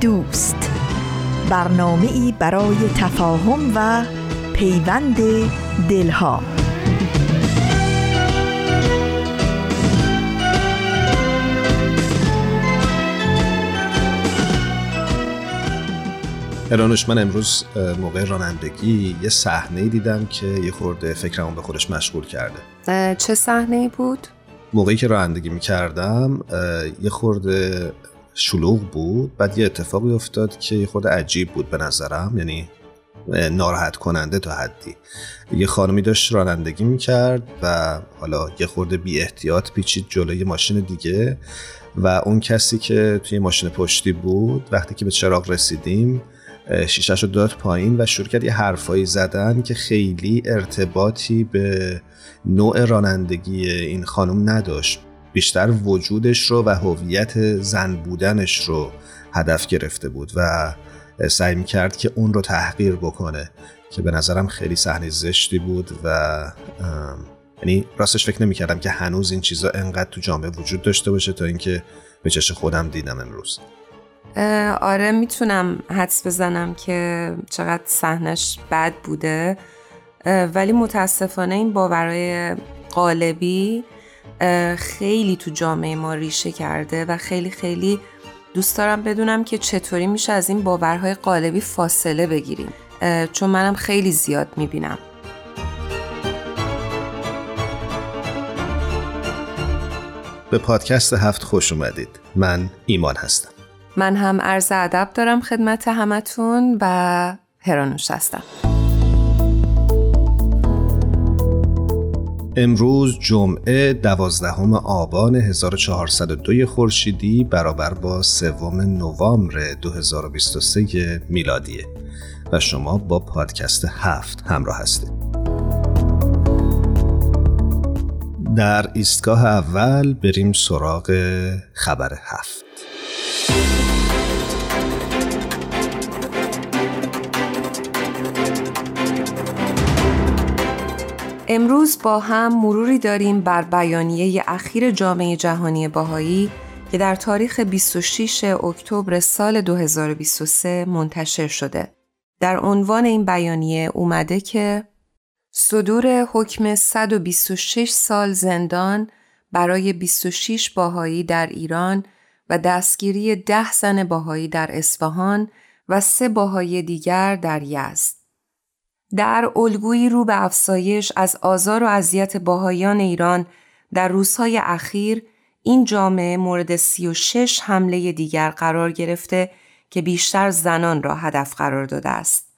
دوست. برنامه ای برای تفاهم و پیوند دلها. ارانوش من امروز موقع رانندگی یه صحنه دیدم که یه خورده فکرمون به خودش مشغول کرده. چه صحنه بود؟ موقعی که رانندگی می‌کردم یه خورده شلوغ بود بعد یه اتفاقی افتاد که خود عجیب بود به نظرم یعنی ناراحت کننده تا حدی. یه خانمی داشت رانندگی می‌کرد و حالا یه خورده بی احتیاط پیچید جلوی ماشین دیگه و اون کسی که توی ماشین پشتی بود وقتی که به چراغ رسیدیم شیشش رو داد پایین و شروع کرد یه حرفایی زدن که خیلی ارتباطی به نوع رانندگی این خانم نداشت. بیشتر وجودش رو و هویت زن بودنش رو هدف گرفته بود و سعی می کرد که اون رو تحقیر بکنه که به نظرم خیلی صحنه زشتی بود و یعنی راستش فکر نمی کردم که هنوز این چیزا انقدر تو جامعه وجود داشته باشه تا اینکه به چش خودم دیدم امروز. آره می‌تونم حدس بزنم که چقدر صحنش بد بوده. ولی متاسفانه این باورای قالبی خیلی تو جامعه ما ریشه کرده و خیلی خیلی دوست دارم بدونم که چطوری میشه از این باورهای قالبی فاصله بگیریم. چون منم خیلی زیاد می‌بینم. به پادکست هفت خوش اومدید. من ایمان هستم. من هم عرض ادب دارم خدمت همتون و هرانوش هستم. امروز جمعه دوازدهم آبان 1402 خورشیدی برابر با سوم نوامبر 2023 میلادیه و شما با پادکست هفت همراه هستید. در ایستگاه اول بریم سراغ خبر هفت. امروز با هم مروری داریم بر بیانیه اخیر جامعه جهانی باهایی که در تاریخ 26 اکتبر سال 2023 منتشر شده. در عنوان این بیانیه اومده که صدور حکم 126 سال زندان برای 26 باهایی در ایران و دستگیری ده زن باهایی در اصفهان و سه باهایی دیگر در یزد. در الگویی رو به افسایش از آزار و اذیت باهایان ایران در روزهای اخیر این جامعه مورد 36 حمله دیگر قرار گرفته که بیشتر زنان را هدف قرار داده است.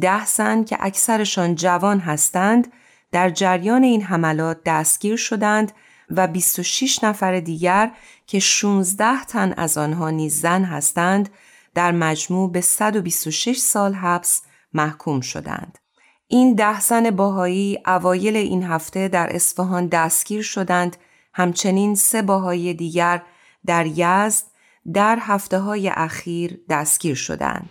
ده زن که اکثرشان جوان هستند در جریان این حملات دستگیر شدند و 26 نفر دیگر که 16 تن از آنها نیز زن هستند در مجموع به 126 سال حبس محکوم شدند. این ده زن باهایی اوایل این هفته در اصفهان دستگیر شدند همچنین سه باهایی دیگر در یزد در هفته های اخیر دستگیر شدند.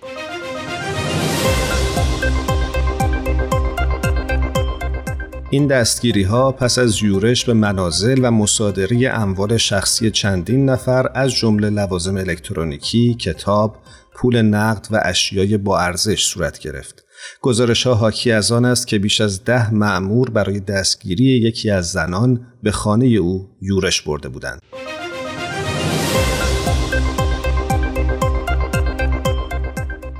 این دستگیری ها پس از یورش به منازل و مصادره اموال شخصی چندین نفر از جمله لوازم الکترونیکی، کتاب، پول نقد و اشیای با ارزش صورت گرفت. گزارش ها حاکی از آن است که بیش از ده معمور برای دستگیری یکی از زنان به خانه او یورش برده بودند.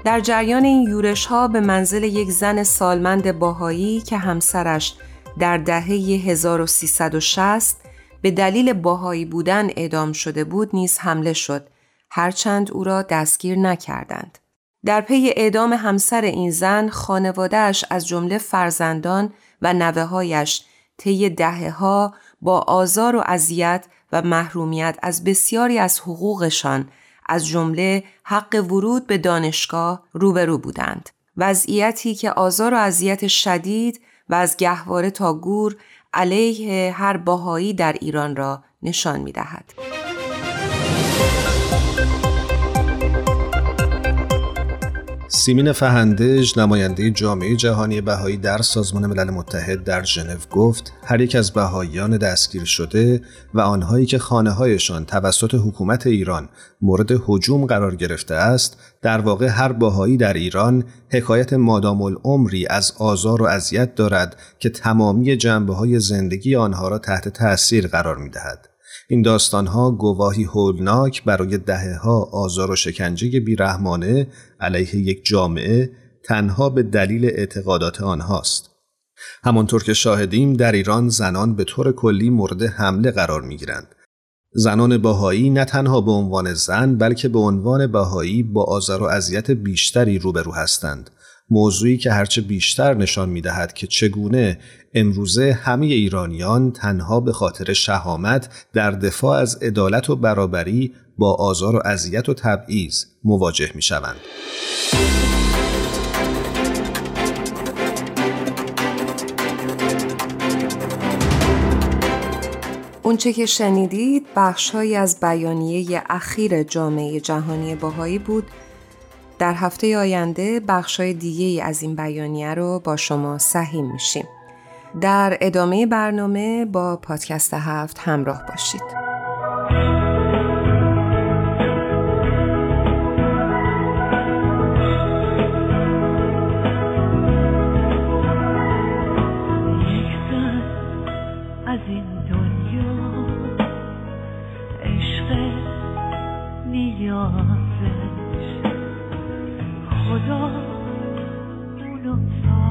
در جریان این یورش ها به منزل یک زن سالمند باهایی که همسرش در دهه 1360 به دلیل باهایی بودن اعدام شده بود نیز حمله شد هرچند او را دستگیر نکردند. در پی اعدام همسر این زن خانوادهش از جمله فرزندان و نوههایش طی دهه ها با آزار و اذیت و محرومیت از بسیاری از حقوقشان از جمله حق ورود به دانشگاه روبرو بودند. وضعیتی که آزار و اذیت شدید و از گهواره تا گور علیه هر باهایی در ایران را نشان می دهد. سیمین فهندج نماینده جامعه جهانی بهایی در سازمان ملل متحد در ژنو گفت هر یک از بهاییان دستگیر شده و آنهایی که خانه هایشان توسط حکومت ایران مورد حجوم قرار گرفته است در واقع هر باهایی در ایران حکایت مادام العمری از آزار و اذیت دارد که تمامی جنبه های زندگی آنها را تحت تأثیر قرار می دهد. این داستانها گواهی هولناک برای دهه ها آزار و شکنجه بیرحمانه علیه یک جامعه تنها به دلیل اعتقادات آنهاست. همانطور که شاهدیم در ایران زنان به طور کلی مورد حمله قرار می گیرند. زنان باهایی نه تنها به عنوان زن بلکه به عنوان باهایی با آزار و اذیت بیشتری روبرو هستند موضوعی که هرچه بیشتر نشان می دهد که چگونه امروزه همه ایرانیان تنها به خاطر شهامت در دفاع از عدالت و برابری با آزار و اذیت و تبعیض مواجه می شوند. اونچه که شنیدید بخشهایی از بیانیه اخیر جامعه جهانی باهایی بود در هفته آینده بخشای دیگه از این بیانیه رو با شما سهیم میشیم. در ادامه برنامه با پادکست هفت همراه باشید. خدا اونو سا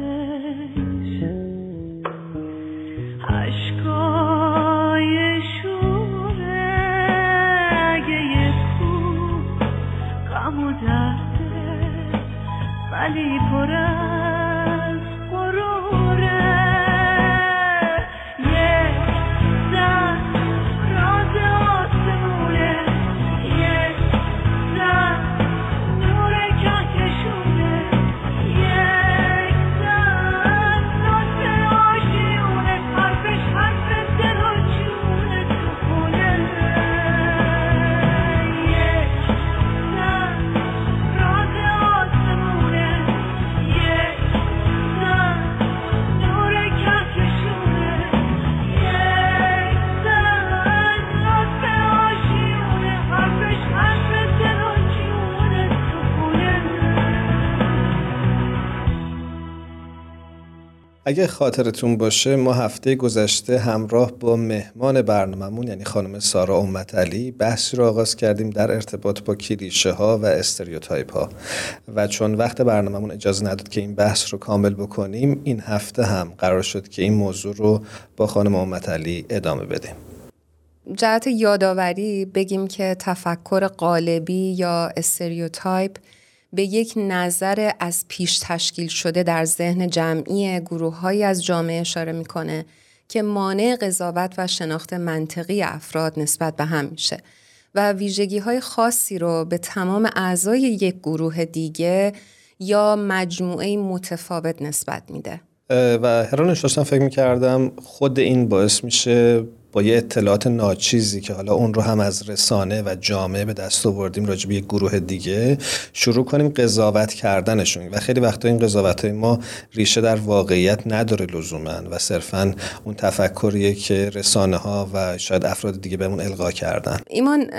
say اگه خاطرتون باشه ما هفته گذشته همراه با مهمان برنامهمون یعنی خانم سارا امت علی بحثی رو آغاز کردیم در ارتباط با کلیشه ها و stereotype ها. و چون وقت برنامهمون اجازه نداد که این بحث رو کامل بکنیم این هفته هم قرار شد که این موضوع رو با خانم امت علی ادامه بدیم. جهت یادآوری بگیم که تفکر قالبی یا stereotype به یک نظر از پیش تشکیل شده در ذهن جمعی گروه از جامعه اشاره می‌کنه که مانع قضاوت و شناخت منطقی افراد نسبت به هم میشه و ویژگی های خاصی رو به تمام اعضای یک گروه دیگه یا مجموعه متفاوت نسبت میده. و هرانش داشتم فکر می‌کردم خود این باعث میشه با یه اطلاعات ناچیزی که حالا اون رو هم از رسانه و جامعه به دست آوردیم راجع به یک گروه دیگه شروع کنیم قضاوت کردنشون. و خیلی وقتا این قضاوت های ما ریشه در واقعیت نداره لزوما و صرفا اون تفکریه که رسانه ها و شاید افراد دیگه بهمون القا کردن. ایمان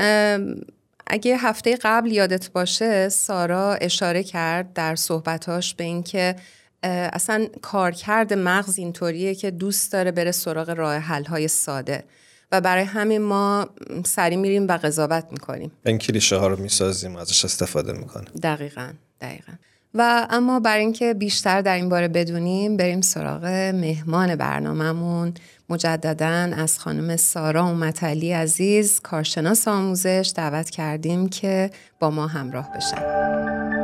اگه هفته قبل یادت باشه سارا اشاره کرد در صحبتاش به اینکه اصلا کارکرد مغز اینطوریه که دوست داره بره سراغ راه حل های ساده. و برای همین ما سری میریم و قضاوت می‌کنیم. این کلیشه ها رو می‌سازیم ازش استفاده می‌کنیم. دقیقا دقیقا. و اما برای اینکه بیشتر در این باره بدونیم بریم سراغ مهمان برنامهمون. مجددا از خانم سارا اومتلی عزیز کارشناس آموزش دعوت کردیم که با ما همراه بشن.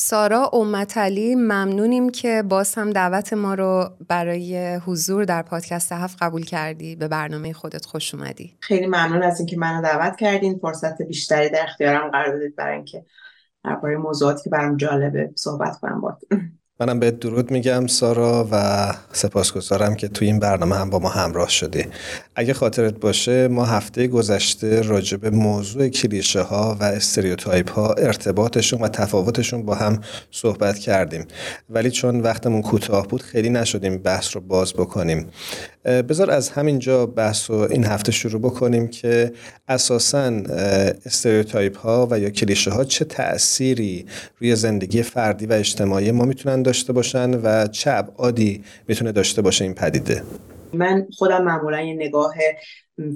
سارا امتلی ممنونیم که باز هم دعوت ما رو برای حضور در پادکست هفت قبول کردی. به برنامه خودت خوش اومدی. خیلی ممنون از اینکه منو دعوت کردین. فرصت بیشتری در اختیارم قرار دادید برای اینکه درباره موضوعاتی که برام جالبه صحبت کنم با منم به درود میگم سارا و سپاسگزارم که توی این برنامه هم با ما همراه شدی. اگه خاطرت باشه ما هفته گذشته راجع به موضوع کلیشه ها و استریوتایپ ها ارتباطشون و تفاوتشون با هم صحبت کردیم. ولی چون وقتمون کوتاه بود خیلی نشدیم بحث رو باز بکنیم. بذار از همینجا بحث رو این هفته شروع بکنیم که اساسا استریوتایپ ها و یا کلیشه ها چه تأثیری روی زندگی فردی و اجتماعی ما می‌تونن داشته باشن و چه ابعادی می‌تونه داشته باشه این پدیده؟ من خودم معمولا یه نگاه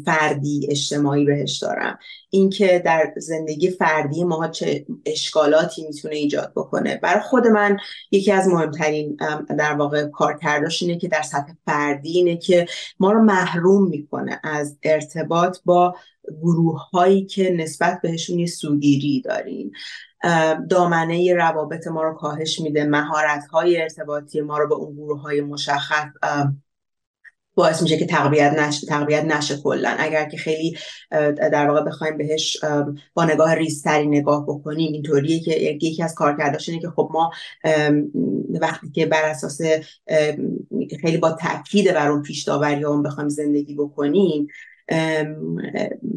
فردی اجتماعی بهش دارم. اینکه در زندگی فردی ما چه اشکالاتی می‌تونه ایجاد بکنه. برای خود من یکی از مهمترین در واقع کارکرداش اینه که در سطح فردی اینه که ما رو محروم می‌کنه از ارتباط با گروه هایی که نسبت بهشون یه سوگیری داریم دامنه روابط ما رو کاهش میده مهارت های ارتباطی ما رو به اون گروه های مشخص باعث میشه که تقویت نشه تقویت نشه کلا. اگر که خیلی در واقع بخوایم بهش با نگاه ریزتری نگاه بکنیم اینطوریه که یکی از کارکرداش اینه که خب ما وقتی که بر اساس خیلی با تاکید بر اون پیش داوری بخوایم زندگی بکنیم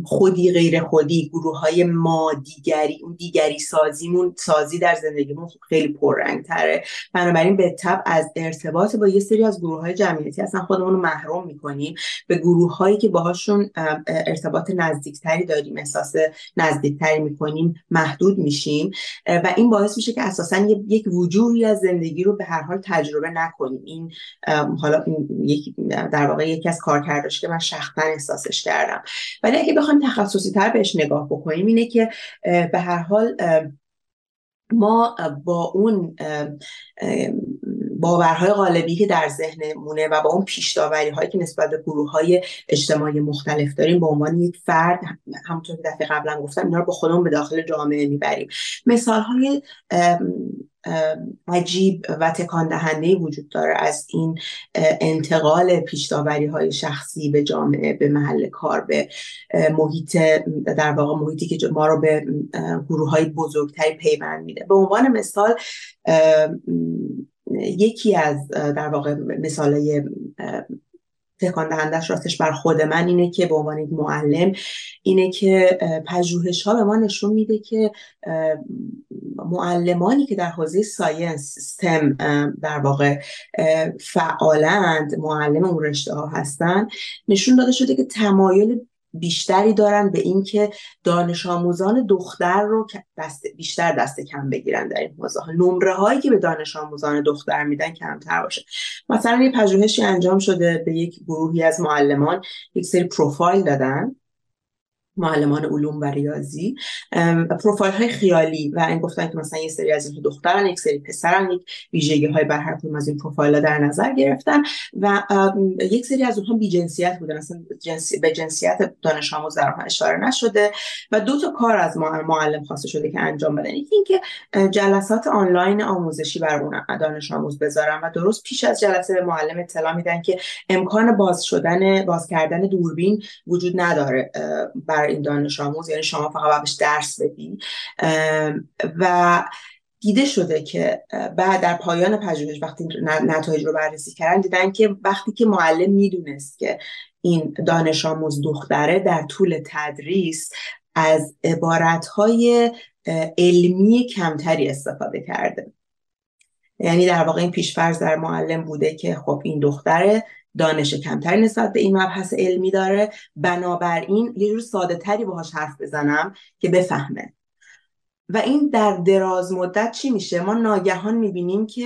خودی غیر خودی گروه های ما دیگری اون دیگری سازیمون سازی در زندگیمون خیلی پررنگ تره بنابراین به تب از ارتباط با یه سری از گروه های جمعیتی اصلا خودمون رو محروم می‌کنیم. به گروه هایی که باهاشون ارتباط نزدیکتری داریم احساس نزدیکتری می‌کنیم محدود میشیم. و این باعث میشه که اساسا یک وجوهی از زندگی رو به هر حال تجربه نکنیم. این حالا یک در واقع یکی از کارکرداش که من شخصا احساسش کردم. ولی اگه بخوایم تخصصی تر بهش نگاه بکنیم اینه که به هر حال ما با اون باورهای غالبی که در ذهنمونه و با اون پیشداوری هایی که نسبت به گروه های اجتماعی مختلف داریم به عنوان یک فرد همونطور که دفعه قبلا گفتم اینا رو با خودمون به داخل جامعه می‌بریم. مثال های عجیب و تکان دهنده وجود داره از این انتقال پیشداوری های شخصی به جامعه به محل کار به محیط در واقع محیطی که ما رو به گروه های بزرگتری پیوند میده. به عنوان مثال یکی از در واقع مثالای تکان دهندش راستش بر خود من اینه که به عنوان یک معلم اینه که پژوهش ها به ما نشون میده که معلمانی که در حوزه ساینس سم در واقع فعالند معلم اون رشته ها هستن نشون داده شده که تمایل بیشتری دارن به اینکه دانش آموزان دختر رو دست بیشتر دست کم بگیرن در این حوزه نمره هایی که به دانش آموزان دختر میدن کمتر باشه. مثلا یه پژوهشی انجام شده به یک گروهی از معلمان یک سری پروفایل دادن. معلمان علوم و ریاضی پروفایل های خیالی و این گفتن که مثلا یه سری از این دخترن یک سری پسرن یک ویژگی های بر هر از این پروفایل ها در نظر گرفتن و یک سری از اونها بی جنسیت بودن اصلا جنسی به جنسیت دانش آموز در اشاره نشده و دو تا کار از معلم خواسته شده که انجام بدن. یکی اینکه جلسات آنلاین آموزشی بر اون دانش آموز بذارن و درست پیش از جلسه به معلم اطلاع میدن که امکان باز شدن باز کردن دوربین وجود نداره بر این دانش آموز یعنی شما فقط باید درس بدی. و دیده شده که بعد در پایان پژوهش وقتی نتایج رو بررسی کردن دیدن که وقتی که معلم می‌دونست که این دانش آموز دختره در طول تدریس از عبارتهای علمی کمتری استفاده کرده. یعنی در واقع این پیشفرض در معلم بوده که خب این دختره دانش کمتری نسبت به این مبحث علمی داره. بنابراین یه جور ساده تری باهاش حرف بزنم که بفهمه. و این در دراز مدت چی میشه؟ ما ناگهان می‌بینیم که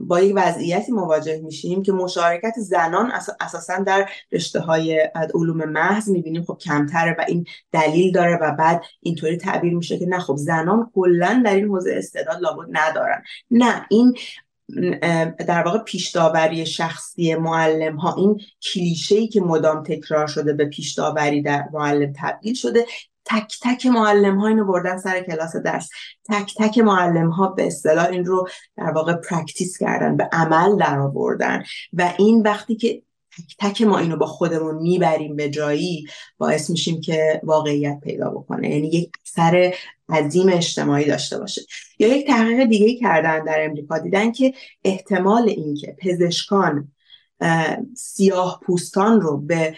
با یک وضعیتی مواجه میشیم که مشارکت زنان اساسا در رشته های علوم محض می‌بینیم خب کمتره و این دلیل داره و بعد اینطوری تعبیر میشه که نه خب زنان کلا در این حوزه استعداد لابد ندارن. نه این در واقع پیشداوری شخصی معلم ها این کلیشه ای که مدام تکرار شده به پیشداوری در معلم تبدیل شده. تک تک معلم ها اینو بردن سر کلاس درس. تک تک معلم ها به اصطلاح این رو در واقع practice کردن به عمل در آوردن. و این وقتی که تک تک ما اینو با خودمون می‌بریم به جایی باعث میشیم که واقعیت پیدا بکنه. یعنی یک اثر عظیم اجتماعی داشته باشه. یا یک تحقیق دیگه کردن در امریکا. دیدن که احتمال اینکه پزشکان سیاه پوستان رو به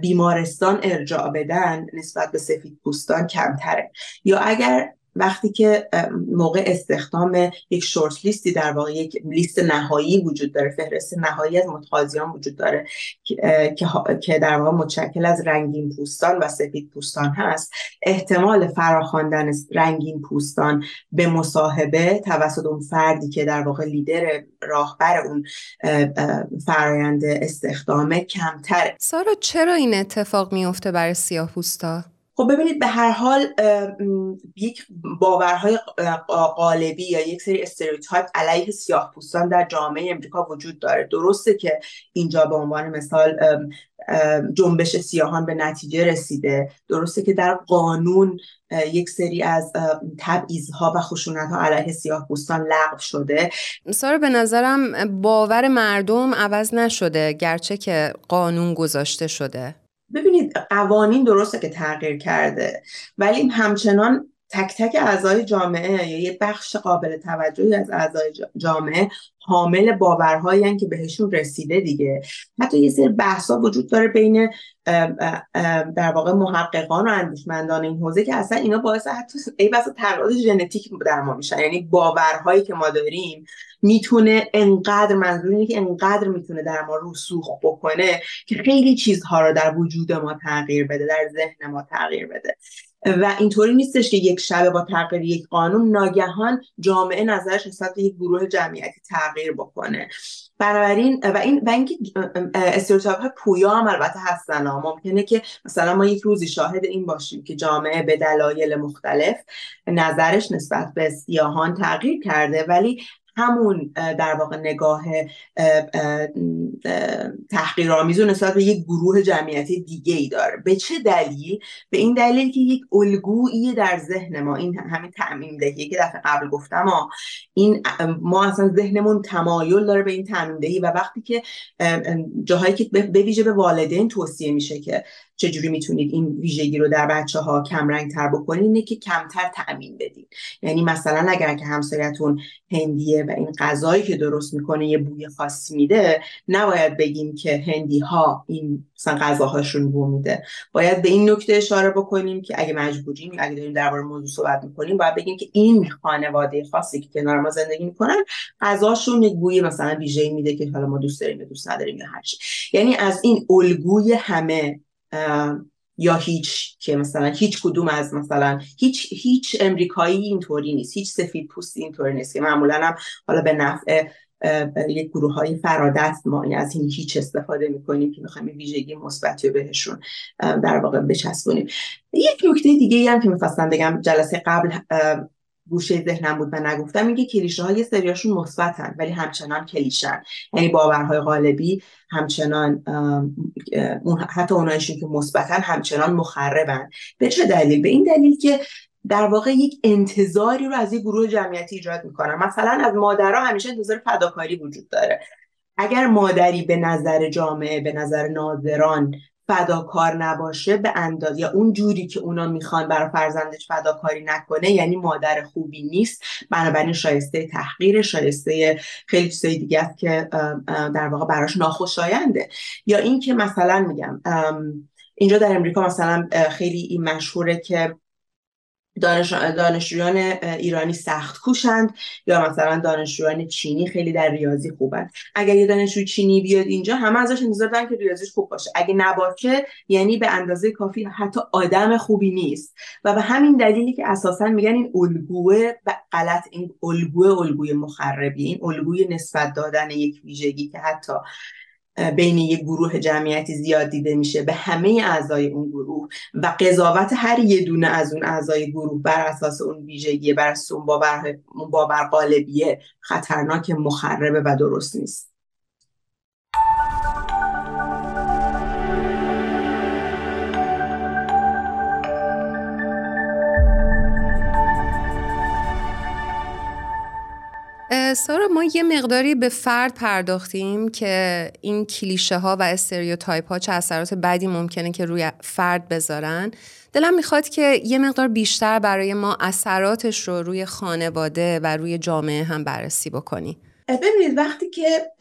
بیمارستان ارجاع بدن نسبت به سفید پوستان کمتره. یا اگر وقتی که موقع استخدام یک شورت لیستی در واقع یک لیست نهایی وجود داره فهرست نهایی از متقاضیان وجود داره که در واقع متشکل از رنگین پوستان و سفید پوستان هست احتمال فراخواندن رنگین پوستان به مصاحبه توسط اون فردی که در واقع لیدر راهبر اون فرایند استخدامه کمتره سارا چرا این اتفاق میفته برای سیاه پوستا؟ خب ببینید به هر حال یک باورهای قالبی یا یک سری استریوتایپ علیه سیاه پوستان در جامعه امریکا وجود داره. درسته که اینجا به عنوان مثال جنبش سیاهان به نتیجه رسیده. درسته که در قانون یک سری از تبعیضها و خشونت ها علیه سیاه پوستان لغو شده. سارا به نظرم باور مردم عوض نشده گرچه که قانون گذاشته شده. ببینید قوانین درسته که تغییر کرده ولی همچنان تک تک اعضای جامعه یا یه بخش قابل توجهی از اعضای جامعه حامل باورهایی که بهشون رسیده دیگه. حتی یه سری بحثا وجود داره بین در واقع محققان و اندیشمندان این حوزه که اصلا اینا باعث حتی ای بسا تغییرات ژنتیک در ما میشن. یعنی باورهایی که ما داریم می‌تونه انقدر منظور اینه که انقدر می‌تونه در ما رسوخ بکنه که خیلی چیزها رو در وجود ما تغییر بده در ذهن ما تغییر بده. و اینطوری نیستش که یک شبه با تغییر یک قانون ناگهان جامعه نظرش نسبت به یک گروه جمعیتی تغییر بکنه. بنابراین و این و اینکه های پویا هم البته هستن ممکنه که مثلا ما یک روزی شاهد این باشیم که جامعه به دلایل مختلف نظرش نسبت به سیاهان تغییر کرده ولی همون در واقع نگاه تحقیرآمیز و نسبت به یک گروه جمعیتی دیگه ای داره. به چه دلیل؟ به این دلیل که یک الگویی در ذهن ما این همین تعمیم دهی که دفعه قبل گفتم ما این ما اصلا ذهنمون تمایل داره به این تعمیم دهی و وقتی که جاهایی که به ویژه به والدین توصیه میشه که چجوری می‌تونید این ویژگی رو در بچه ها کمرنگ تر بکنید اینه که کمتر تأمین بدید یعنی مثلا اگر که همسایتون هندیه و این غذایی که درست می‌کنه یه بوی خاصی میده نباید بگیم که هندی ها این مثلا غذاهاشون بو میده. باید به این نکته اشاره بکنیم که اگه مجبوریم اگه داریم درباره موضوع صحبت می‌کنیم باید بگیم که این خانواده خاصی که کنار ما زندگی می‌کنن غذاشون یک بوی مثلا ویژه‌ای میده که حالا ما دوست داریم دوست نداریم یا هر یعنی از این الگوی همه یا هیچ که مثلا هیچ کدوم از مثلا هیچ هیچ امریکایی اینطوری نیست هیچ سفید پوستی اینطوری نیست که معمولا هم حالا به نفع یک گروه های فرادست ما از این هیچ استفاده می‌کنیم که می‌خوایم ویژگی مثبتی بهشون در واقع بچسبونیم. یک نکته دیگه هم که می‌خواستم بگم جلسه قبل گوشه ذهنم بود و نگفتم میگه کلیشه های سریاشون مثبتن ولی همچنان کلیشن یعنی باورهای غالبی همچنان حتی اونایشون که مثبتن همچنان مخربن. به چه دلیل؟ به این دلیل که در واقع یک انتظاری رو از یک گروه جمعیتی ایجاد می‌کنن. مثلا از مادرها همیشه انتظار فداکاری وجود داره. اگر مادری به نظر جامعه به نظر ناظران فداکار نباشه به اندازه یا اون جوری که اونا می‌خوان برای فرزندش فداکاری نکنه یعنی مادر خوبی نیست. بنابراین شایسته تحقیر شایسته خیلی چیزای دیگه است که در واقع براش ناخوشاینده. یا اینکه مثلا میگم اینجا در امریکا مثلا خیلی این مشهوره که دانش... دانشجویان ایرانی سخت کوشند یا مثلا دانشجویان چینی خیلی در ریاضی خوبند. اگر یه دانشجوی چینی بیاد اینجا همه ازش انتظار دارن که ریاضیش خوب باشه. اگه نباشه یعنی به اندازه کافی حتی آدم خوبی نیست. و به همین دلیلی که اساسا میگن این الگوه غلط این الگوه الگوی مخربی این الگوی نسبت دادن یک ویژگی که حتی بین یک گروه جمعیتی زیاد دیده میشه به همه اعضای اون گروه و قضاوت هر یه دونه از اون اعضای گروه بر اساس اون ویژگی بر اساس اون باور باور قالبیه خطرناک مخربه و درست نیست. سارا ما یه مقداری به فرد پرداختیم که این کلیشه ها و استریوتایپ ها چه اثرات بدی ممکنه که روی فرد بذارن. دلم می‌خواد که یه مقدار بیشتر برای ما اثراتش رو روی خانواده و روی جامعه هم بررسی بکنی. ببینید وقتی که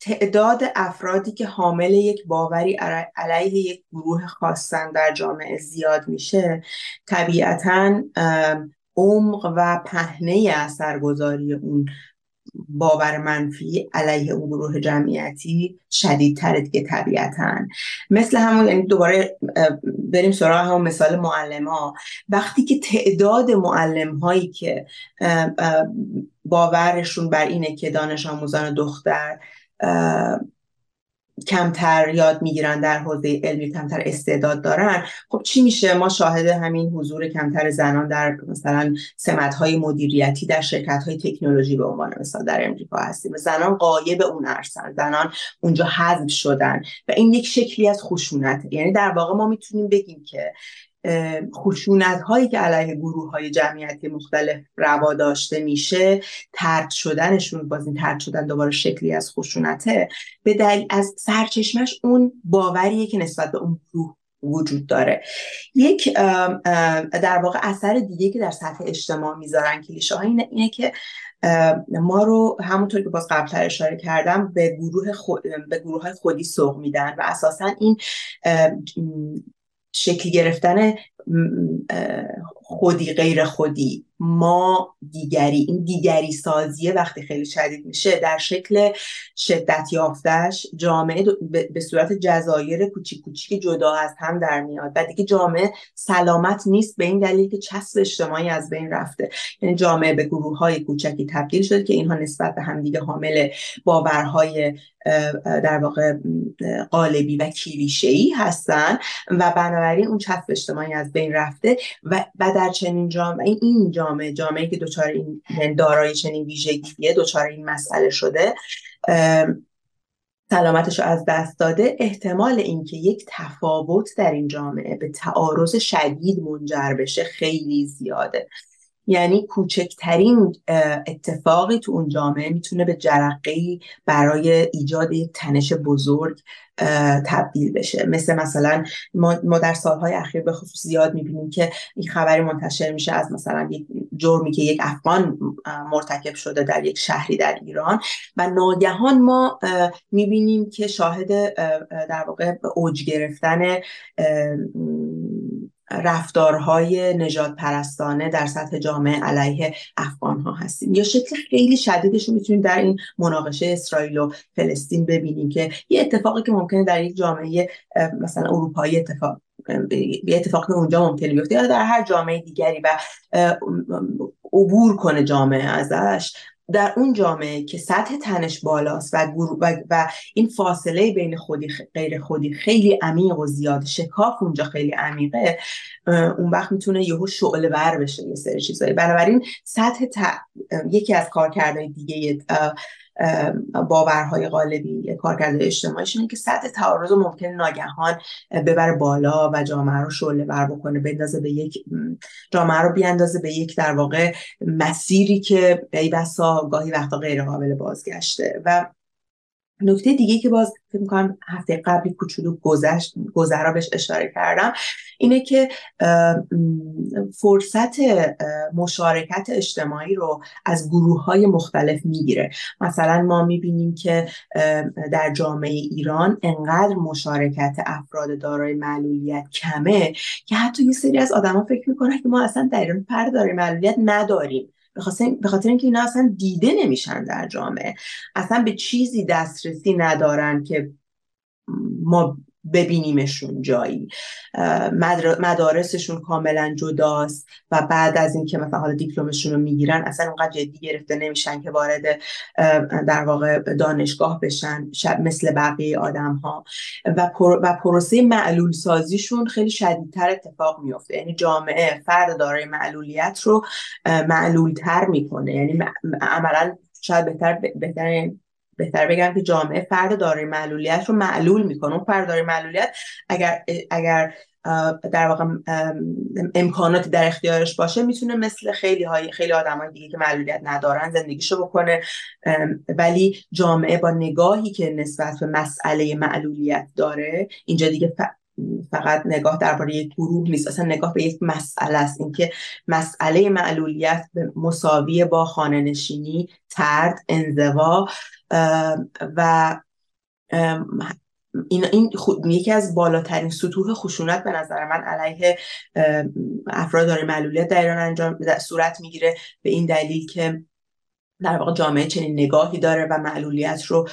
تعداد افرادی که حامل یک باوری علیه یک گروه خاصن در جامعه زیاد میشه طبیعتا عمق و پهنه اثرگذاری اون باور منفی علیه اون گروه جمعیتی شدیدتره دیگه طبیعتا. مثل همون یعنی دوباره بریم سراغ همون مثال معلم ها وقتی که تعداد معلم هایی که باورشون بر اینه که دانش آموزان دختر کمتر یاد می‌گیرن در حوزه علمی کمتر استعداد دارن. خب چی میشه؟ ما شاهد همین حضور کمتر زنان در مثلا سمت های مدیریتی در شرکت های تکنولوژی به عنوان مثال در امریکا هستیم. زنان قایب اون عرصن زنان اونجا حذف شدن. و این یک شکلی از خشونت. یعنی در واقع ما می‌تونیم بگیم که خشونت هایی که علیه گروه های جمعیتی مختلف روا داشته میشه ترد شدنشون باز این ترد شدن دوباره شکلی از خشونته به دلیل از سرچشمش اون باوریه که نسبت به اون گروه وجود داره. یک در واقع اثر دیگه که در سطح اجتماع می‌ذارن کلیشه اینه, اینه که ما رو همونطور که باز قبلتر اشاره کردم به گروه, به گروه های خودی سوق میدن و اساسا این شکل گرفتن خودی غیر خودی ما دیگری این دیگری سازیه وقتی خیلی شدید میشه. در شکل شدت یافتش جامعه به صورت جزایر کوچیک کوچیک جدا از هم در میاد و دیگه جامعه سلامت نیست به این دلیل که چسب اجتماعی از بین رفته. یعنی جامعه به گروه های کوچکی تبدیل شده که اینها نسبت به همدیگه حامل باورهای در واقع قالبی و کلیشه‌ای هستن و بنابراین اون چسب اجتماعی از بین رفته و, و در چنین جامعه این جامعه جامعه که دچار این یعنی دارای چنین ویژگیه دچار این مسئله شده سلامتش رو از دست داده. احتمال اینکه یک تفاوت در این جامعه به تعارض شدید منجر بشه خیلی زیاده. یعنی کوچکترین اتفاقی تو اون جامعه می‌تونه به جرقه برای ایجاد یک تنش بزرگ تبدیل بشه. مثل مثلا ما, در سالهای اخیر به خصوص زیاد می‌بینیم که این خبری منتشر میشه از مثلا یک جرمی که یک افغان مرتکب شده در یک شهری در ایران و ناگهان ما می‌بینیم که شاهد در واقع اوج گرفتن رفتارهای نجات پرستانه در سطح جامعه علیه افغان ها هستیم. یا شکل خیلی شدیدش می‌تونیم در این مناقشه اسرائیل و فلسطین ببینیم که یه اتفاقی که ممکنه در یک جامعه مثلا اروپایی اتفاق یه اتفاقی اونجا ممکنه بیفته یا در هر جامعه دیگری و عبور کنه جامعه ازش. در اون جامعه که سطح تنش بالاست و, و, و این فاصله بین خودی غیر خودی خیلی عمیق و زیاد شکاف اونجا خیلی عمیقه اون وقت می‌تونه یهو شعله ور بشه یه سری چیزایی بنابراین سطح یکی از کارکردهای دیگه باورهای قالبی کارکرد اجتماعیش اینه که سطح تعارض ممکن ناگهان ببره بالا و جامعه رو شعله ور بکنه بندازه به یک جامعه رو بیاندازه به یک در واقع مسیری که ای بسا گاهی وقتا غیر قابل بازگشته. و نکته دیگه که باز فکر می‌کنم هفته قبلی کوچولو گذشت گذرا بهش اشاره کردم اینه که فرصت مشارکت اجتماعی رو از گروه های مختلف می‌گیره. مثلا ما می‌بینیم که در جامعه ایران انقدر مشارکت افراد دارای معلولیت کمه که حتی یه سری از آدما فکر می‌کنن که ما اصلا در ایران فرد دارای معلولیت نداریم. به خاطر اینکه اینا اصلا دیده نمیشن در جامعه. اصلا به چیزی دسترسی ندارن که ما ببینیمشون جایی. مدارسشون کاملا جداست و بعد از اینکه مثلا حالا دیپلمشون رو می‌گیرن اصلا اونقدر جدی گرفته نمیشن که وارد در واقع دانشگاه بشن مثل بقیه آدم ها و, و پروسه معلول سازیشون خیلی شدیدتر اتفاق میفته یعنی جامعه فرد دارای معلولیت رو معلولتر می‌کنه. یعنی عملا شاید بهتر بهتر بهتر بگم که جامعه فرد دارای معلولیت رو معلول می‌کنه. اون فرد دارای معلولیت اگر اگر در واقع امکاناتی در اختیارش باشه می‌تونه مثل خیلی های خیلی های دیگه که معلولیت ندارن زندگیشو بکنه. ولی جامعه با نگاهی که نسبت به مسئله معلولیت داره اینجا دیگه فقط نگاه درباره یک گروه نیست. اصلا نگاه به یک مسئله است. اینکه مسئله معلولیت به مساوی با خانه نشینی ترد انزوا و این, این یکی از بالاترین سطوح خشونت به نظر من علیه افراد داره معلولیت در ایران انجام صورت می‌گیره به این دلیل که در واقع جامعه چنین نگاهی داره و معلولیت رو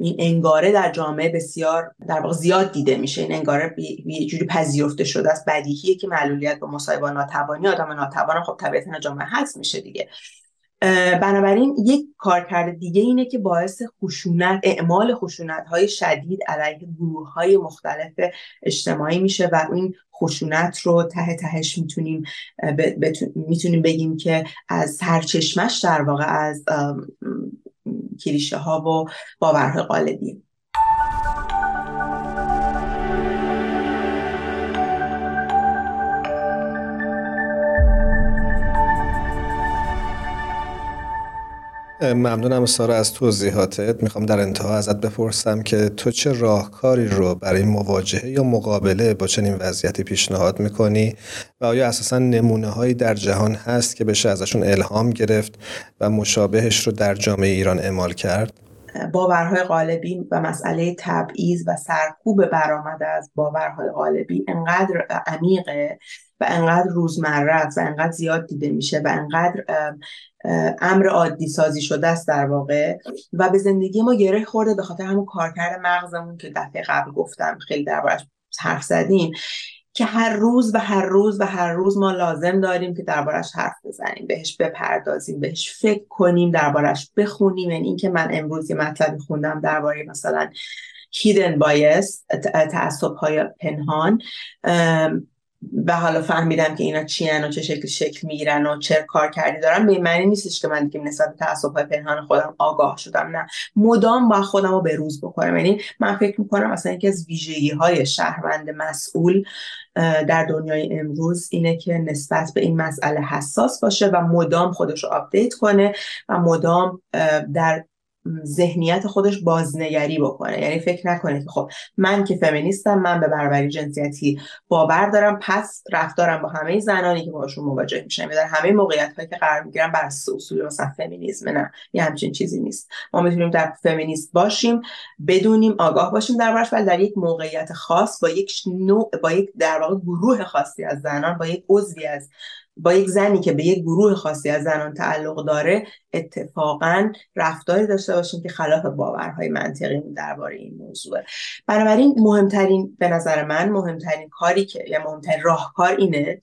این انگاره در جامعه بسیار در واقع زیاد دیده میشه. این انگاره یه جوری پذیرفته شده است. بدیهیه که معلولیت با مصاحبه ناتوانی آدم ناتوان خب طبیعتا جامعه هست میشه دیگه. بنابراین یک کارکرد دیگه اینه که باعث خشونت اعمال خشونت های شدید علیه گروه های مختلف اجتماعی میشه و این خشونت رو ته تهش می‌تونیم می‌تونیم بگیم که از سرچشمش در واقع از کلیشه ها و باورهای قالبیه ممنونم سارا از توضیحاتت می‌خوام در انتها ازت بپرسم که تو چه راهکاری رو برای مواجهه یا مقابله با چنین وضعیتی پیشنهاد می‌کنی و آیا اساسا نمونه هایی در جهان هست که بشه ازشون الهام گرفت و مشابهش رو در جامعه ایران اعمال کرد؟ باورهای غالبی و مسئله تبعیض و سرکوب برآمده از باورهای غالبی انقدر عمیقه و انقدر روزمره است و انقدر زیاد دیده میشه و انقدر امر عادی سازی شده است در واقع و به زندگی ما گره خورده به خاطر همون کارکرد مغزمون که دفعه قبل گفتم خیلی دربارش حرف زدیم که هر روز و هر روز و هر روز ما لازم داریم که دربارش حرف بزنیم بهش بپردازیم بهش فکر کنیم دربارش بخونیم. یعنی اینکه من امروز یه مطلبی خوندم درباره مثلا hidden bias تعصب های پنهان و حالا فهمیدم که اینا چی و چه شکل شکل می‌گیرن و چه کار کردی دارم. به معنی نیستش که من دیگه نسبت به های پنهان خودم آگاه شدم نه. مدام با خودم رو به روز بکنم یعنی من فکر می‌کنم اصلا یکی از ویژگی های شهروند مسئول در دنیای امروز اینه که نسبت به این مسئله حساس باشه و مدام خودش رو update کنه و مدام در ذهنیت خودش بازنگری بکنه. یعنی فکر نکنه که خب من که فمینیستم من به برابری جنسیتی باور دارم پس رفتارم با همه زنانی که باهاشون مواجه میشم در همه موقعیت هایی که قرار می‌گیرم بر اصول مثلا فمینیسم نه یه همچین چیزی نیست. ما می‌تونیم در فمینیست باشیم بدونیم آگاه باشیم دربارش ولی در یک موقعیت خاص با یک نوع با یک در واقع گروه خاصی از زنان با یک عضوی از با یک زنی که به یک گروه خاصی از زنان تعلق داره اتفاقا رفتاری داشته باشیم که خلاف باورهای منطقی درباره این موضوع. بنابراین مهمترین به نظر من مهمترین کاری که یا مهمترین راهکار اینه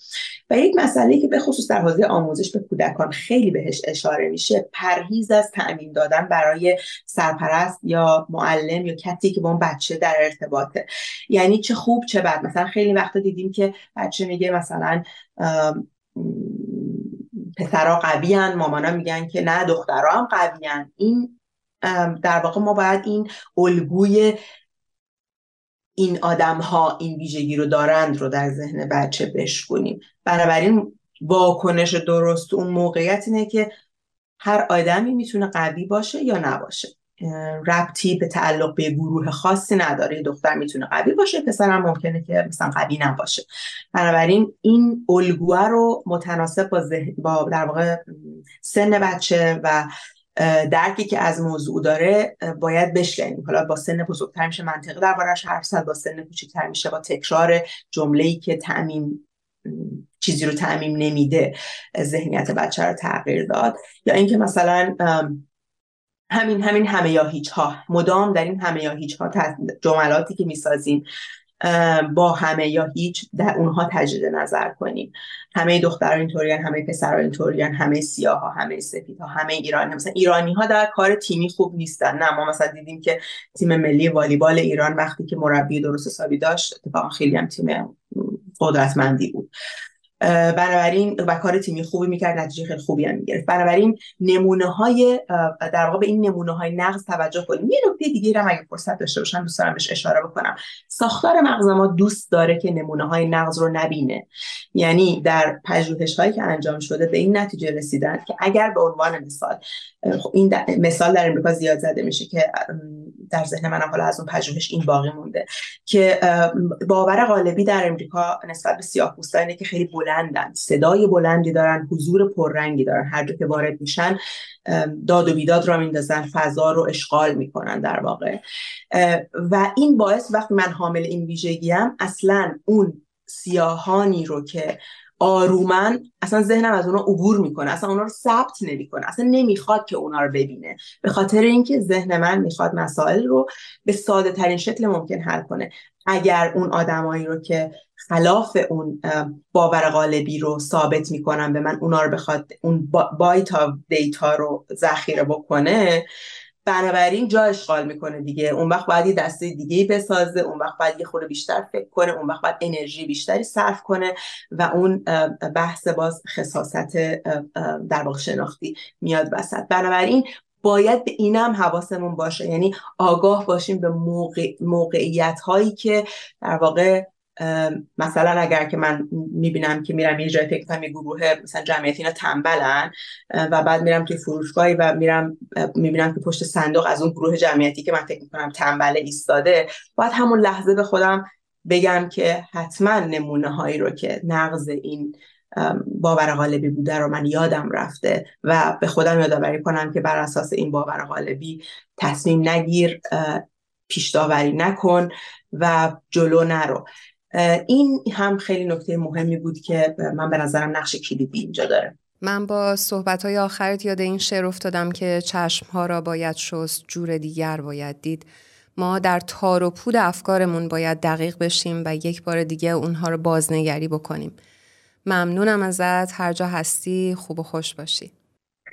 و یک مسئله که به خصوص در حوزه آموزش به کودکان خیلی بهش اشاره میشه پرهیز از تأمین دادن برای سرپرست یا معلم یا کسی که با اون بچه در ارتباطه. یعنی چه خوب چه بد. مثلا خیلی وقتا دیدیم که بچه میگه مثلا پسرها قوی مامانا میگن که نه دخترها هم قوی هن. این در واقع ما باید این الگوی این آدم ها این ویژگی رو دارند رو در ذهن بچه بشکنیم بنابراین واکنش درست اون موقعیت اینه که هر آدمی می‌تونه قوی باشه یا نباشه ربطی به تعلق به گروه خاصی نداره. دختر می‌تونه قوی باشه پسر هم ممکنه که مثلا قوی نباشه. بنابراین این الگوه رو متناسب با, با در واقع سن بچه و درکی که از موضوع داره باید بشکنیم. حالا با سن بزرگتر میشه منطقی دربارش حرف زد با سن کوچکتر میشه با تکرار جمله‌ای که تعمیم چیزی رو تعمیم نمیده ذهنیت بچه رو تغییر داد. یا اینکه مثلا همین همین همه یا هیچ ها مدام در این همه یا هیچ ها جملاتی که می‌سازیم با همه یا هیچ در اونها تجدید نظر کنیم. همه دختران اینطوریان همه پسران اینطوریان همه سیاه ها همه سفید ها همه ایرانی. مثلا ایرانی ها در کار تیمی خوب نیستن. نه ما مثلا دیدیم که تیم ملی والیبال ایران وقتی که مربی درست حسابی داشت اتفاقا خیلی هم تیم قدرتمندی بود. بنابراین و کار تیمی خوبی می‌کرد نتیجه خیلی خوبی هم می‌گرفت. بنابراین نمونه های در واقع به این نمونه های نقض توجه کنیم. یه نکته دیگه هم اگه فرصت داشته باشم دوست دارم بهش اشاره بکنم. ساختار مغز ما دوست داره که نمونه های نقض رو نبینه. یعنی در پژوهش هایی که انجام شده به این نتیجه رسیدن که اگر به عنوان مثال خب این مثال در امریکا زیاد زده میشه که در ذهن منم حالا از اون پژوهش این باقی مونده که باور غالبی در امریکا نسبت به سیاه اینه که خیلی بلندن صدای بلندی دارن حضور پررنگی دارن هر جا که وارد میشن داد و بیداد را میندازن فضا رو اشغال می‌کنن در واقع. و این باعث وقتی من حامل این ویژگیم اصلا اون سیاهانی رو که آرومن اصلا ذهنم از اونا عبور می‌کنه اصلا اونا رو ثبت نمی‌کنه اصلا نمی‌خواد که اونا رو ببینه. به خاطر اینکه ذهن من می‌خواد مسائل رو به ساده ترین شکل ممکن حل کنه. اگر اون آدمایی رو که خلاف اون باور غالبی رو ثابت می‌کنن به من اونا رو بخواد اون بایت دیتا رو ذخیره بکنه بنابراین جا اشغال می‌کنه دیگه. اون وقت باید یه دسته دیگه بسازه اون وقت باید یه خورده بیشتر فکر کنه اون وقت باید انرژی بیشتری صرف کنه و اون بحث باز خصاصت در واقع شناختی میاد وسط. بنابراین باید به اینم حواسمون باشه. یعنی آگاه باشیم به موقع، موقعیت هایی که در واقع مثلا اگر که من می‌بینم که میرم یه جای فکر یه گروه مثلا جمعیت اینا تنبلن و بعد میرم توی فروشگاهی و میرم می‌بینم که پشت صندوق از اون گروه جمعیتی که من فکر می‌کنم تنبله ایستاده باید همون لحظه به خودم بگم که حتما نمونه هایی رو که نقض این باور غالبی بوده رو من یادم رفته و به خودم یادآوری کنم که بر اساس این باور غالبی تصمیم نگیر پیش نکن و جلو نرو. این هم خیلی نکته مهمی بود که من به نظرم نقش کلیدی اینجا داره. من با صحبت های آخرت یاد این شعر افتادم که چشم ها را باید شست جور دیگر باید دید. ما در تار و پود افکارمون باید دقیق بشیم و یک بار دیگه اونها رو بازنگری بکنیم. ممنونم ازت. هر جا هستی خوب و خوش باشی.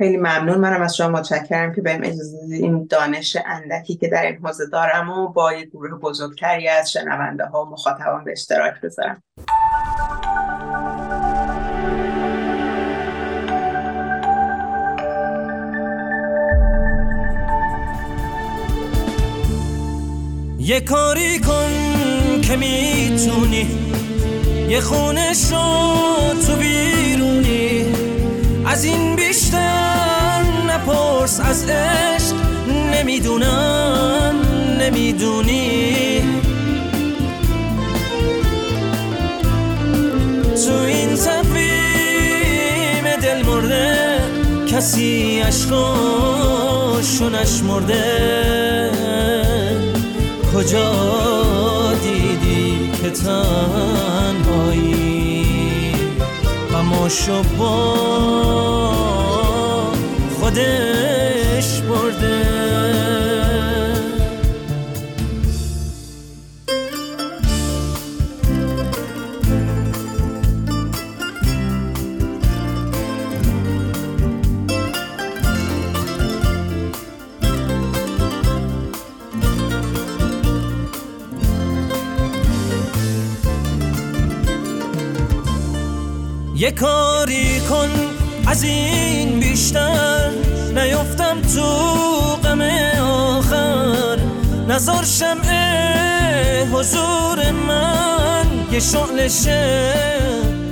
خیلی ممنون. منم از شما متشکرم که بهم اجازه این دانش اندکی که در این حوزه دارم و با یک گروه بزرگتری از شنونده ها و مخاطبان به اشتراک بذارم. یه کاری کن که می‌تونی. یه خونه شو تو بیرونی. از این بیشتر نپرس از عشق نمی‌دونم نمی‌دونی. تو این تفیم دل مرده کسی عشقاشو نشمرده. کجا دیدی که تنهایی؟ غماشو با خودش یه کاری کن از این بیشتر نیفتم تو غم آخر. نظر شمع حضور من یه شعلشه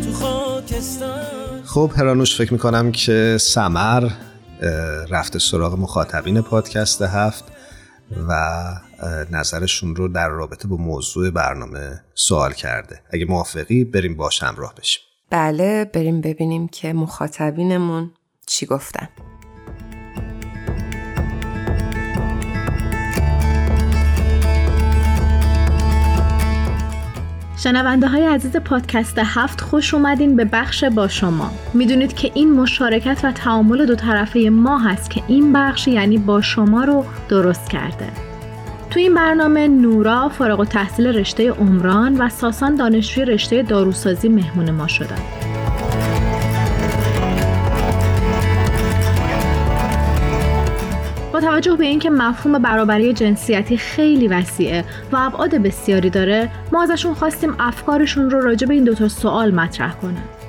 تو خاکستر. خب هرانوش فکر می‌کنم که سمر رفته سراغ مخاطبین پادکست هفت و نظرشون رو در رابطه با موضوع برنامه سوال کرده. اگه موافقی بریم باش همراه بشیم. بله بریم ببینیم که مخاطبینمون چی گفتن. شنونده های عزیز پادکست هفت خوش اومدین به بخش با شما. می‌دونید که این مشارکت و تعامل دو طرفه ما هست که این بخش یعنی با شما رو درست کرده. تو این برنامه نورا فارغ و تحصیل رشته عمران و ساسان دانشجوی رشته داروسازی مهمون ما شدن. با توجه به اینکه مفهوم برابری جنسیتی خیلی وسیعه و ابعاد بسیاری داره ما ازشون خواستیم افکارشون رو راجع به این دوتا سوال مطرح کنن.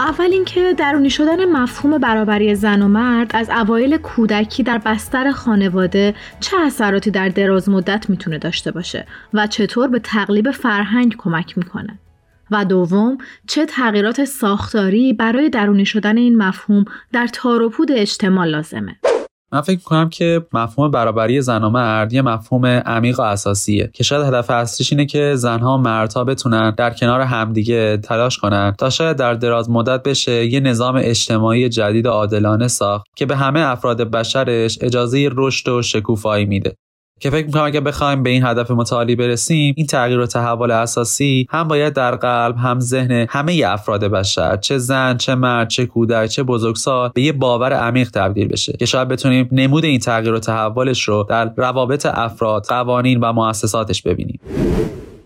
اول اینکه درونی شدن مفهوم برابری زن و مرد از اوایل کودکی در بستر خانواده چه اثراتی در دراز مدت می‌تونه داشته باشه و چطور به تقلیب فرهنگ کمک می‌کنه؟ و دوم چه تغییرات ساختاری برای درونی شدن این مفهوم در تاروپود اجتماع لازمه؟ من فکر کنم که مفهوم برابری زن و مرد یه مفهوم عمیق و اساسیه که شاید هدف اصلیش اینه که زنها و مردها بتونن در کنار همدیگه تلاش کنن تا شاید در دراز مدت بشه یه نظام اجتماعی جدید و عادلانه ساخت که به همه افراد بشرش اجازه رشد و شکوفایی میده. که فکر می‌کنم اگه بخوایم به این هدف متعالی برسیم این تغییر و تحول اساسی هم باید در قلب هم ذهن همه افراد بشر چه زن چه مرد چه کودک چه بزرگسال به یه باور عمیق تبدیل بشه که شاید بتونیم نمود این تغییر و تحولش رو در روابط افراد قوانین و مؤسساتش ببینیم.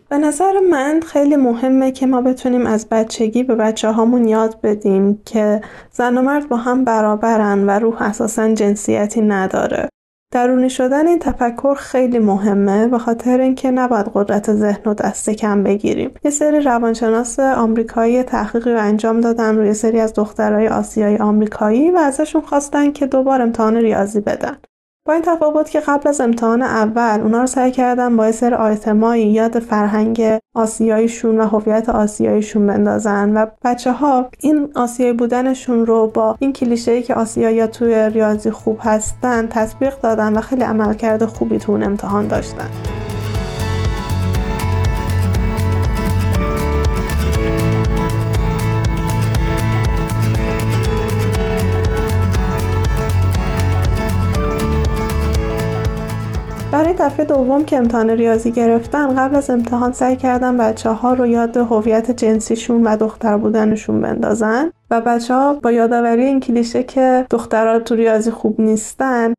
به نظر من خیلی مهمه که ما بتونیم از بچگی به بچه هامون یاد بدیم که زن و مرد با هم برابرن و روح اساسا جنسیتی نداره. درونی شدن این تفکر خیلی مهمه به خاطر اینکه نباید قدرت ذهن و دست کم بگیریم. یه سری روانشناس آمریکایی تحقیقی رو انجام دادن روی سری از دخترای آسیایی آمریکایی و ازشون خواستن که دوبار امتحان ریاضی بدن. با این تفاوت که قبل از امتحان اول اونا رو سعی کردن با سر آیتمایی یاد فرهنگ آسیاییشون و هویت آسیاییشون بندازن و بچه ها این آسیایی بودنشون رو با این کلیشه که آسیایی توی ریاضی خوب هستن تطبیق دادن و خیلی عملکرد خوبی تو اون امتحان داشتن. برای دفعه دوم که امتحان ریاضی گرفتن قبل از امتحان سعی کردن بچه ها رو یاد هویت جنسیشون و دختر بودنشون بندازن. و بچه ها با یادآوری این کلیشه که دخترها تو ریاضی خوب نیستن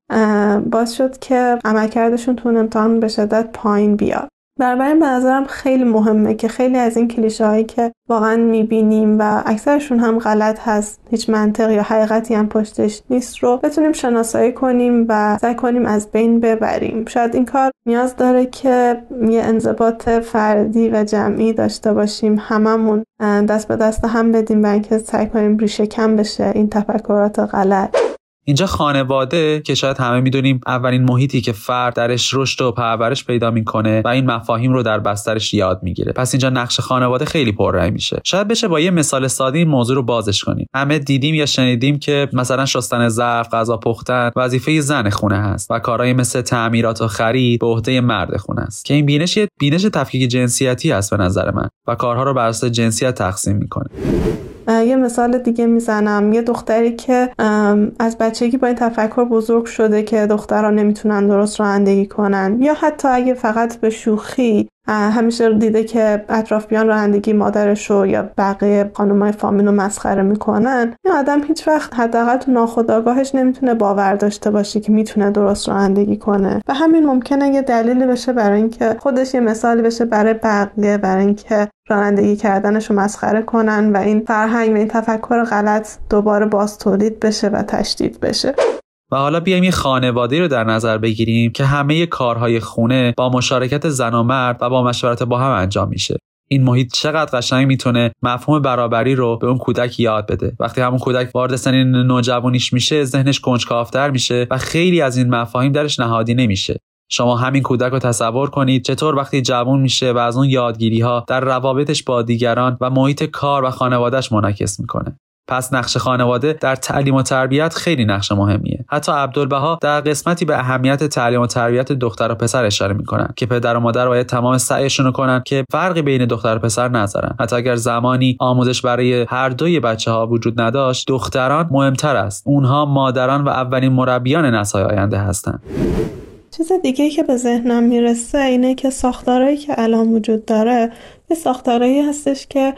باز شد که عملکردشون تو امتحان به شدت پایین بیاد. بنابراین به نظرم خیلی مهمه که خیلی از این کلیشه هایی که واقعا می‌بینیم و اکثرشون هم غلط هست هیچ منطق یا حقیقتی هم پشتش نیست رو بتونیم شناسایی کنیم و سعی کنیم از بین ببریم. شاید این کار نیاز داره که یه انضباط فردی و جمعی داشته باشیم هممون دست به دست هم بدیم و اینکه سعی کنیم ریشه کم بشه این تفکرات غلط. اینجا خانواده که شاید همه می‌دونیم اولین محیطی که فرد درش رشد و پرورش پیدا می‌کنه و این مفاهیم رو در بسترش یاد می‌گیره. پس اینجا نقش خانواده خیلی پررنگ میشه. شاید بشه با یه مثال ساده این موضوع رو بازش کنیم. همه دیدیم یا شنیدیم که مثلا شستن ظرف غذا پختن وظیفه زن خونه هست و کارهای مثل تعمیرات و خرید به عهده مرد خونه است. که این بینش بینش تفکیک جنسیتی است به نظر من و کارها رو بر اساس جنسیت تقسیم می‌کنه. یه مثال دیگه می‌زنم. یه دختری که از بچگی با این تفکر بزرگ شده که دخترها نمی‌تونن درست رانندگی کنن یا حتی اگه فقط به شوخی همیشه دیده که اطرافیان رانندگی مادرش رو یا بقیه خانمای فامیل رو مسخره می‌کنن. این آدم هیچ وقت حداقل تو ناخودآگاهش نمی‌تونه باور داشته باشه که می‌تونه درست رانندگی کنه. و همین ممکنه یه دلیلی بشه برای اینکه خودش یه مثالی بشه برای بقیه برای اینکه رانندگی کردنش رو مسخره کنن و این فرهنگ و این تفکر غلط دوباره باز تولید بشه و تشدید بشه. و حالا بیایم یه خانواده رو در نظر بگیریم که همه کارهای خونه با مشارکت زن و مرد و با مشورت با هم انجام میشه. این محیط چقدر قشنگ می‌تونه مفهوم برابری رو به اون کودک یاد بده. وقتی همون کودک وارد سن نوجوانیش میشه ذهنش کنجکاوتر میشه و خیلی از این مفاهیم درش نهادی نمیشه. شما همین کودک رو تصور کنید چطور وقتی جوان میشه و از اون یادگیری ها در روابطش با دیگران و محیط کار و خانوادهش منعکس می‌کنه. پس نقش خانواده در تعلیم و تربیت خیلی نقش مهمیه. حتی عبدالبها در قسمتی به اهمیت تعلیم و تربیت دختر و پسر اشاره می‌کنن که پدر و مادر باید تمام سعیشون کنن که فرقی بین دختر و پسر نذارن. حتی اگر زمانی آموزش برای هر دوی بچه ها وجود نداشت دختران مهمتر است. اونها مادران و اولین مربیان نسل آینده هستند چیز دیگه که به ذهنم می‌رسه اینه که ساختارهایی که الان وجود داره یه ساختارهایی هستش که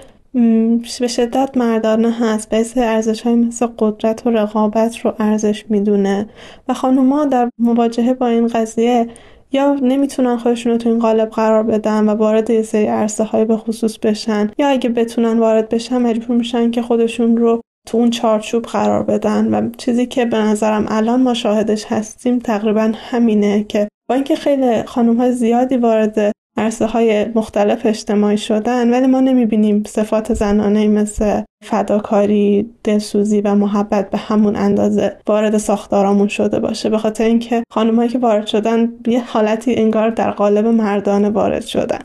به شدت مردانه هست. به ارزش های مثل قدرت و رقابت رو ارزش می‌دونه. و خانوما در مواجهه با این قضیه یا نمی‌تونن خودشون رو تو این قالب قرار بدن و وارد یه سری عرصه های به خصوص بشن. یا اگه بتونن وارد بشن مجبور میشن که خودشون رو تو اون چارچوب قرار بدن. و چیزی که به نظرم الان ما شاهدش هستیم تقریبا همینه که با اینکه خیلی خانم های زیادی وارد عرصه های مختلف اجتماعی شدن ولی ما نمی‌بینیم صفات زنانه مثل فداکاری، دلسوزی و محبت به همون اندازه وارد ساختارامون شده باشه. به خاطر اینکه خانمهایی که وارد شدن یه حالتی انگار در قالب مردانه وارد شدن.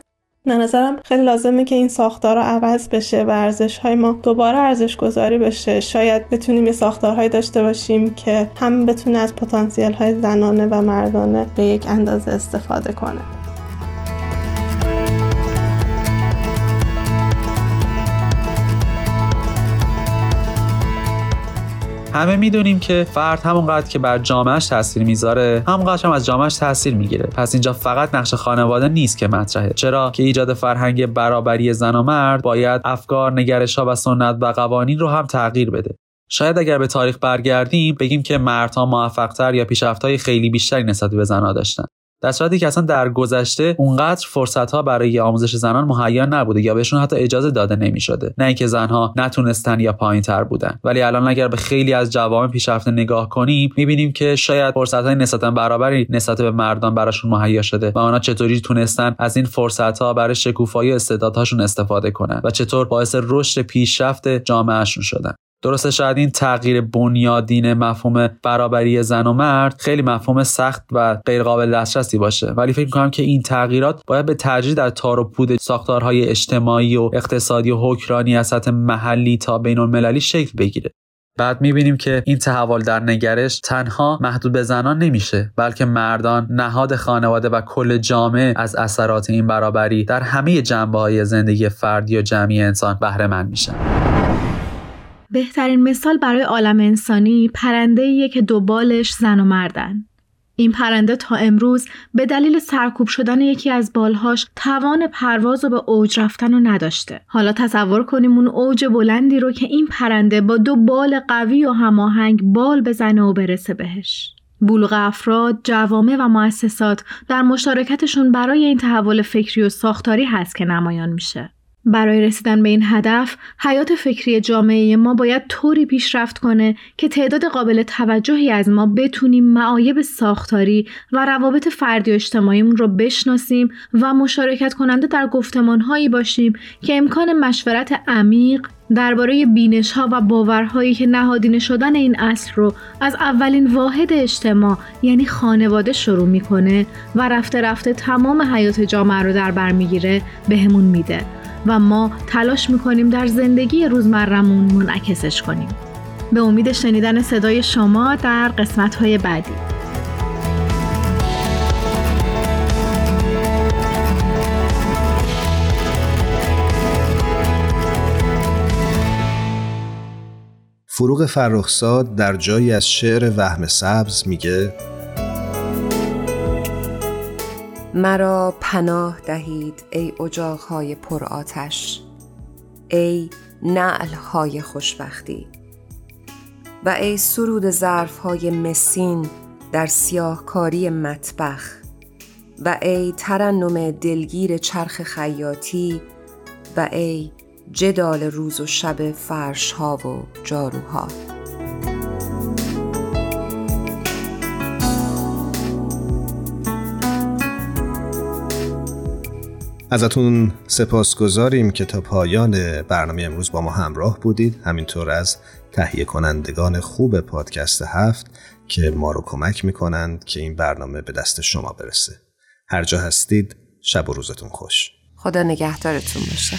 به نظرم خیلی لازمه که این ساختارها عوض بشه و ارزش های ما دوباره ارزش گذاری بشه. شاید بتونیم یه ساختارهایی داشته باشیم که هم بتونه از پتانسیل های زنانه و مردانه به یک اندازه استفاده کنه. همه می‌دونیم که فرد همونقدر که بر جامعهش تاثیر می‌ذاره همونقدر هم از جامعهش تاثیر می‌گیره. پس اینجا فقط نقش خانواده نیست که مطرحه. چرا که ایجاد فرهنگ برابری زن و مرد باید افکار نگرش ها و سنت و قوانین رو هم تغییر بده. شاید اگر به تاریخ برگردیم بگیم که مردها موفقتر یا پیشرفت‌های خیلی بیشتری نسبت به زنها داشتن. در صورتی که اصلا در گذشته اونقدر فرصت ها برای آموزش زنان مهیا نبوده یا بهشون حتی اجازه داده نمی‌شده. نه اینکه زنها نتونستن یا پایین تر بودن. ولی الان اگر به خیلی از جوامع پیشرفته نگاه کنیم می‌بینیم که شاید فرصت های نسبتا برابری نسبت به مردان براشون مهیا شده و آنها چطوری تونستن از این فرصت ها برای شکوفایی استعدادهاشون استفاده کنن و چطور باعث رشد پیشرفت جامعهشون شدن. درسته شاید این تغییر بنیادین مفهوم برابری زن و مرد خیلی مفهوم سخت و غیرقابل دسترسی باشه. ولی فکر می‌کنم که این تغییرات باید به تدریج در تار و پود ساختارهای اجتماعی و اقتصادی و حکرانی از سطح محلی تا بین المللی شکل بگیره. بعد می‌بینیم که این تحول در نگرش تنها محدود به زنان نمیشه بلکه مردان نهاد خانواده و کل جامعه از اثرات این برابری در همه جنبه های زندگی فردی و جمعی انسان بهره مند میشن. بهترین مثال برای عالم انسانی پرنده که دو بالش زن و مردن. این پرنده تا امروز به دلیل سرکوب شدن یکی از بالهاش توان پرواز و به اوج رفتن رو نداشته. حالا تصور کنیم اون اوج بلندی رو که این پرنده با دو بال قوی و هماهنگ بال بزنه و برسه بهش. بلوغ افراد، جوامع و مؤسسات در مشارکتشون برای این تحول فکری و ساختاری هست که نمایان میشه. برای رسیدن به این هدف حیات فکری جامعه ما باید طوری پیشرفت کنه که تعداد قابل توجهی از ما بتونیم معایب ساختاری و روابط فردی و اجتماعیمون رو بشناسیم و مشارکت کننده در گفتمانهایی باشیم که امکان مشورت عمیق درباره بینش ها و باورهایی که نهادینه شدن این اصل رو از اولین واحد اجتماع یعنی خانواده شروع می‌کنه و رفته رفته تمام حیات جامعه رو در بر می‌گیره بهمون میده. و ما تلاش می‌کنیم در زندگی روزمرمون منعکسش کنیم. به امید شنیدن صدای شما در قسمت های بعدی. فروغ فرخزاد در جایی از شعر وهم سبز میگه مرا پناه دهید ای اجاقهای پر آتش. ای نعلهای خوشبختی. و ای سرود ظرفهای مسین در سیاهکاری مطبخ. و ای ترنم دلگیر چرخ خیاطی. و ای جدال روز و شب فرشها و جاروها. ازتون سپاسگزاریم که تا پایان برنامه امروز با ما همراه بودید. همینطور از تهیه کنندگان خوب پادکست هفت که ما رو کمک می‌کنند که این برنامه به دست شما برسه. هر جا هستید شب و روزتون خوش. خدا نگهدارتون باشه.